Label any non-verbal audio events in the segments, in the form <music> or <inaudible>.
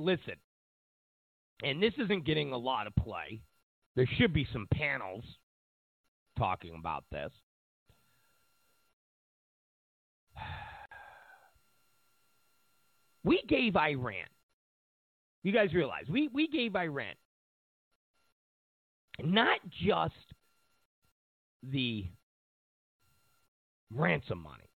listen, and this isn't getting a lot of play. There should be some panels talking about this. <sighs> We gave Iran. You guys realize we, we gave Iran not just the ransom money.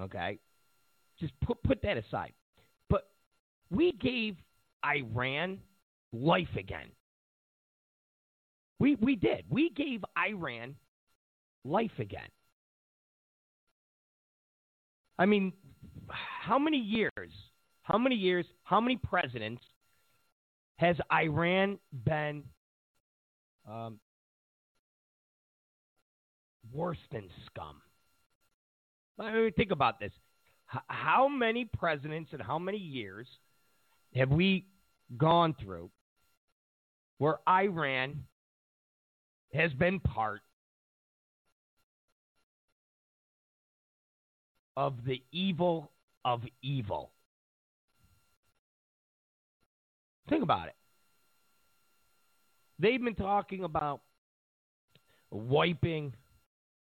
Okay? Just put put that aside. But we gave Iran life again. We we did. We gave Iran life again. I mean, how many years? How many years? How many presidents has Iran been um, worse than scum? I mean, think about this. How many presidents and how many years have we gone through where Iran has been part of the evil of evil? Think about it. They've been talking about wiping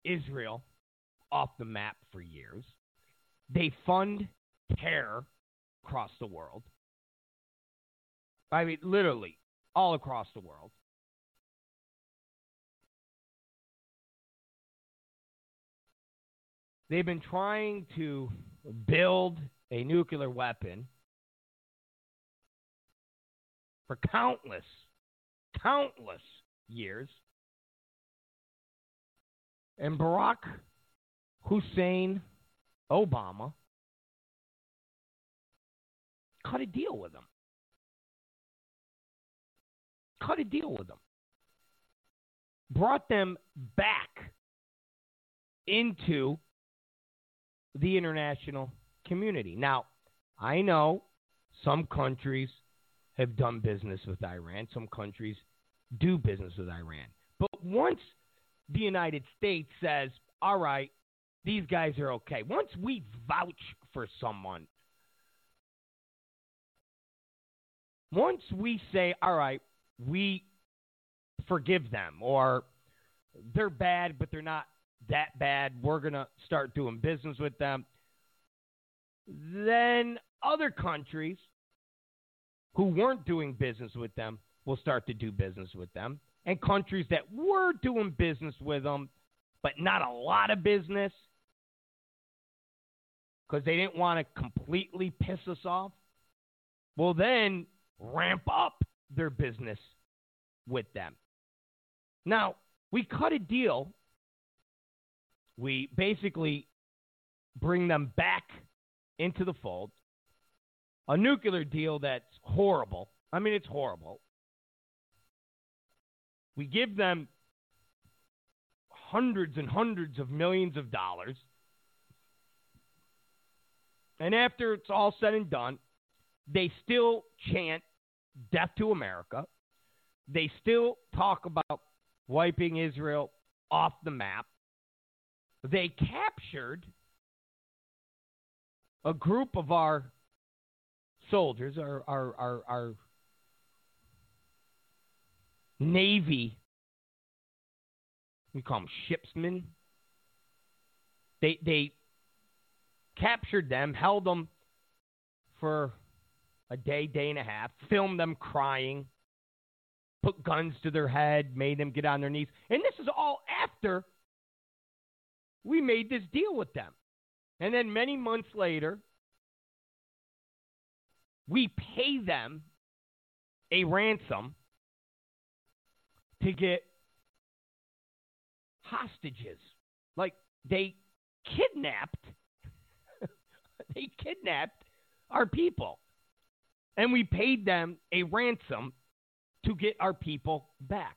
Israel off the map for years. They fund terror across the world. I mean, literally, all across the world. They've been trying to build a nuclear weapon for countless, countless years. And Barack Hussein Obama cut a deal with them. Cut a deal with them. Brought them back into the international community. Now, I know some countries have done business with Iran, some countries do business with Iran. But once the United States says, all right, these guys are okay, once we vouch for someone, once we say, all right, we forgive them, or they're bad, but they're not that bad, we're going to start doing business with them, then other countries who weren't doing business with them will start to do business with them. And countries that were doing business with them, but not a lot of business, because they didn't want to completely piss us off, will then ramp up their business with them. Now, we cut a deal. We basically bring them back into the fold. A nuclear deal that's horrible. I mean, it's horrible. We give them hundreds and hundreds of millions of dollars. And after it's all said and done, they still chant death to America. They still talk about wiping Israel off the map. They captured a group of our soldiers, our, our, our, our Navy, we call them shipsmen. They, they captured them, held them for a day, day and a half, filmed them crying, put guns to their head, made them get on their knees. And this is all after we made this deal with them. And then many months later, we pay them a ransom to get hostages. Like they kidnapped <laughs> they kidnapped our people. And we paid them a ransom to get our people back.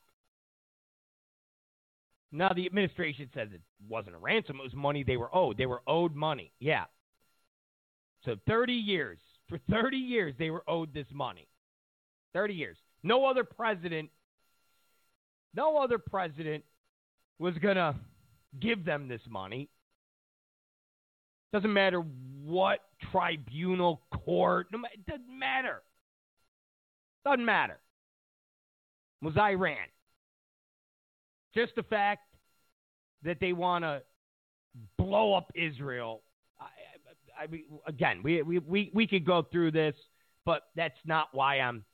Now, the administration says it wasn't a ransom, it was money they were owed. They were owed money. Yeah. So 30 years. <laughs> For 30 years, they were owed this money. 30 years. No other president, no other president was going to give them this money. Doesn't matter what tribunal, court, no, it doesn't matter. Doesn't matter. Was Iran. Just the fact that they want to blow up Israel. I, I mean, again, we, we, we, we could go through this, but that's not why I'm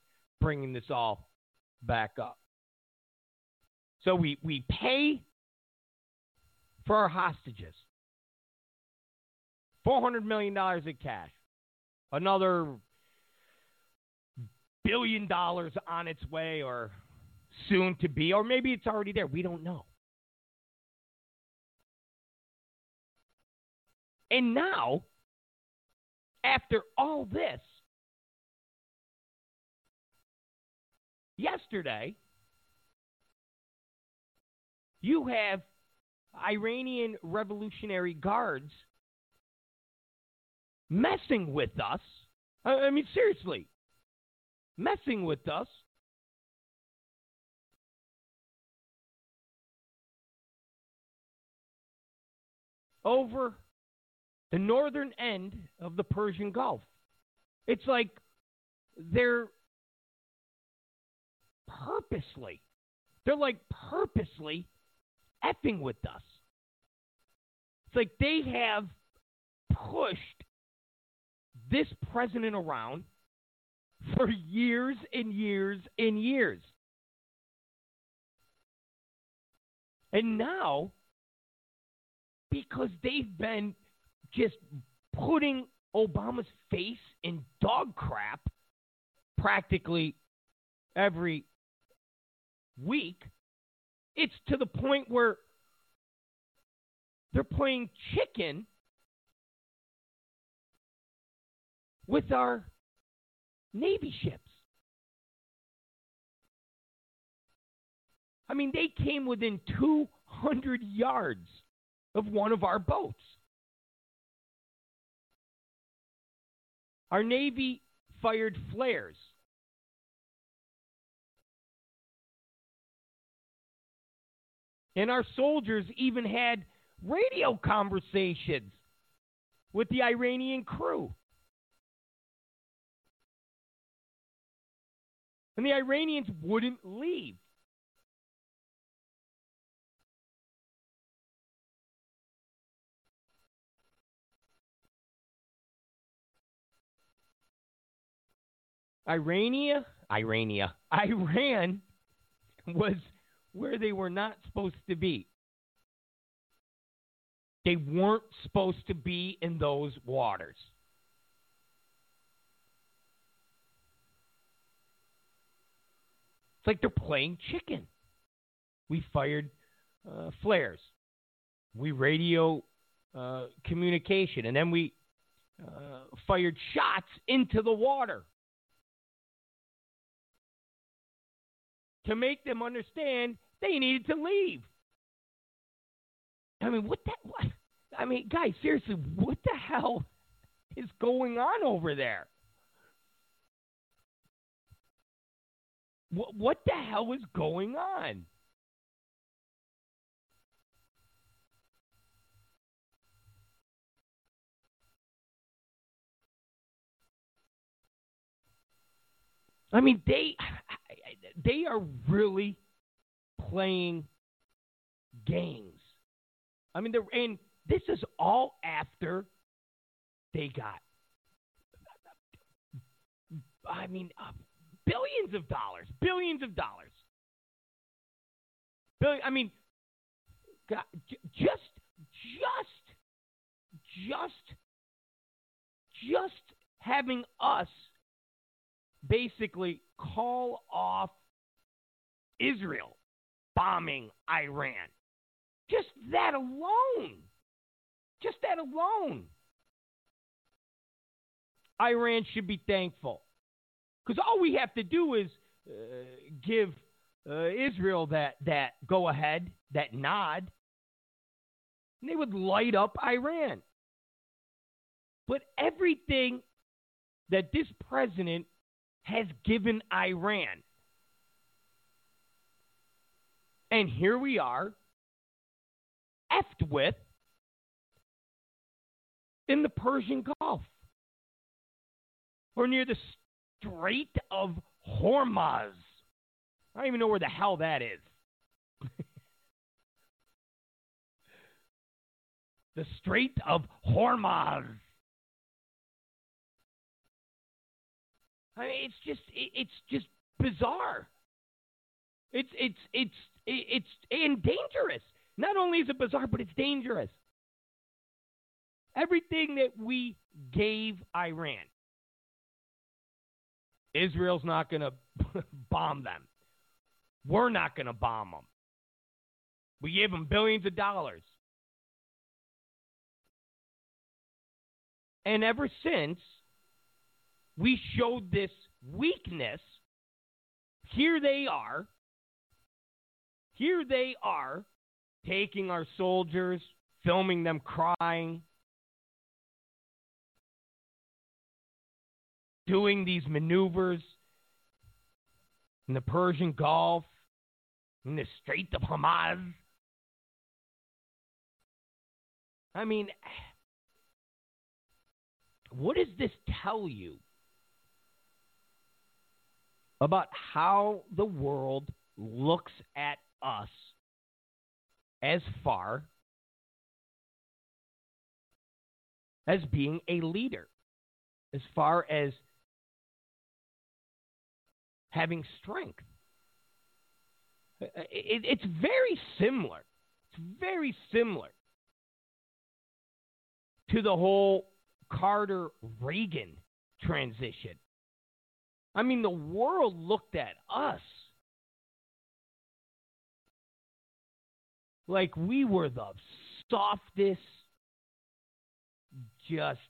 bringing this all back up. So we, we pay for our hostages. $400 million in cash. Another billion dollars on its way or soon to be, or maybe it's already there. We don't know. And now, after all this, yesterday, you have Iranian Revolutionary Guards messing with us. I mean, seriously, messing with us. Over the northern end of the Persian Gulf. It's like they're purposely, they're like purposely effing with us. It's like they have pushed this president around for years and years and years. And now, because they've been just putting Obama's face in dog crap practically every week, it's to the point where they're playing chicken with our Navy ships. I mean, they came within 200 yards of one of our boats. Our Navy fired flares. And our soldiers even had radio conversations with the Iranian crew. And the Iranians wouldn't leave. Irania, Irania, Iran was where they were not supposed to be. They weren't supposed to be in those waters. It's like they're playing chicken. We fired uh, flares. We radio uh, communication, and then we uh, fired shots into the water to make them understand they needed to leave. I mean, what that? What? I mean, guys, seriously, what the hell is going on over there? What, what the hell is going on? I mean, they <sighs> they are really playing games. I mean, they're and this is all after they got. I mean, billions of dollars, billions of dollars. Billion, I mean, God, just, just, just, just having us basically call off Israel bombing Iran. Just that alone. Just that alone. Iran should be thankful. Because all we have to do is uh, give uh, Israel that, that go ahead, that nod, and they would light up Iran. But everything that this president has given Iran, and here we are, effed with in the Persian Gulf or near the Strait of Hormuz. I don't even know where the hell that is. <laughs> the Strait of Hormuz. I mean, it's just it, it's just bizarre. It's it's it's it's and dangerous. Not only is it bizarre, but it's dangerous. Everything that we gave Iran, Israel's not going <laughs> to bomb them. We're not going to bomb them. We gave them billions of dollars. And ever since we showed this weakness, here they are. Here they are taking our soldiers, filming them crying, doing these maneuvers in the Persian Gulf, in the Strait of Hormuz. I mean, what does this tell you about how the world looks at us as far as being a leader, as far as having strength? Uh, uh, it's very similar. It's very similar to the whole Carter Reagan transition. I mean, the world looked at us like we were the softest, just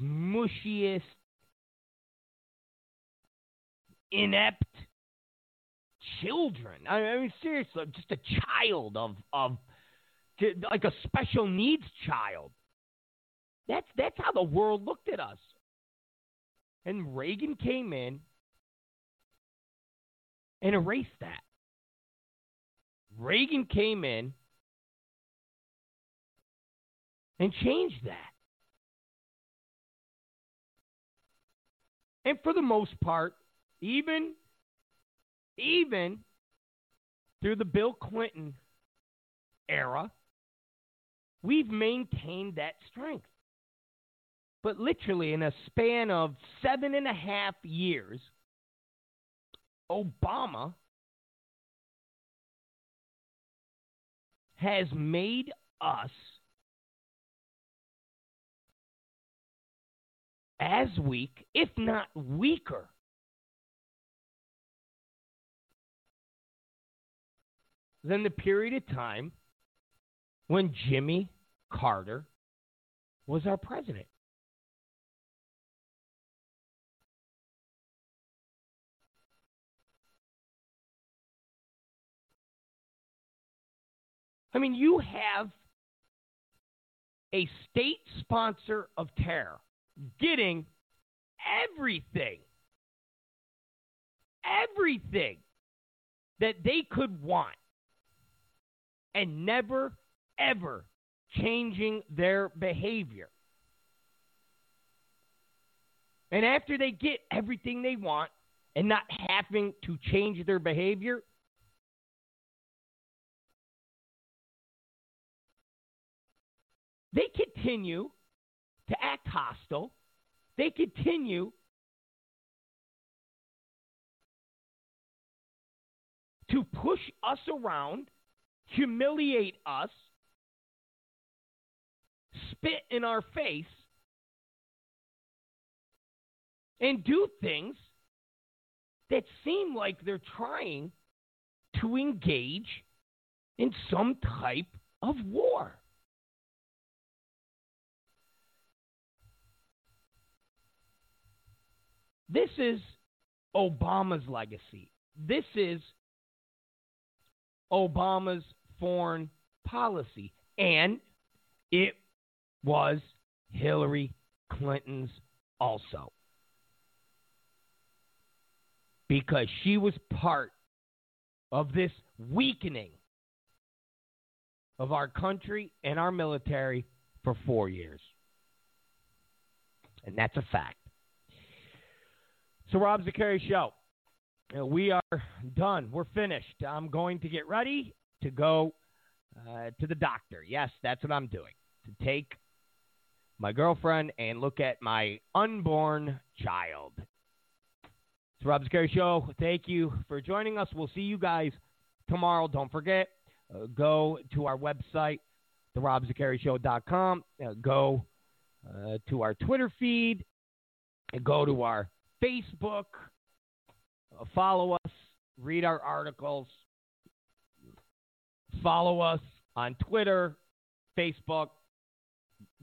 mushiest, inept children. I mean, seriously, just a child of of like a special needs child. That's that's how the world looked at us. And Reagan came in and erased that. Reagan came in and changed that. And for the most part, even even through the Bill Clinton era, we've maintained that strength. But literally, in a span of seven and a half years, Obama has made us as weak, if not weaker, than the period of time when Jimmy Carter was our president. I mean, you have a state sponsor of terror getting everything, everything that they could want and never, ever changing their behavior. And after they get everything they want and not having to change their behavior, They continue to act hostile. They continue to push us around, humiliate us, spit in our face, and do things that seem like they're trying to engage in some type of war. This is Obama's legacy. This is Obama's foreign policy. And it was Hillary Clinton's also. Because she was part of this weakening of our country and our military for four years. And that's a fact. So, Rob Zicari Show. we are done. We're finished. I'm going to get ready to go uh, to the doctor. Yes, that's what I'm doing. To take my girlfriend and look at my unborn child. It's Rob Zicari Show. Thank you for joining us. We'll see you guys tomorrow. Don't forget, uh, go to our website, therobzicarishow.com. Uh, go uh, to our Twitter feed. Go to our Facebook. Uh, follow us. Read our articles. Follow us on Twitter, Facebook,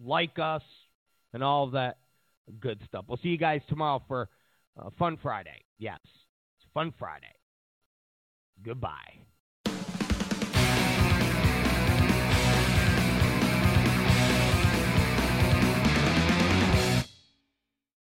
like us, and all that good stuff. We'll see you guys tomorrow for uh, Fun Friday. Yes, it's Fun Friday. Goodbye.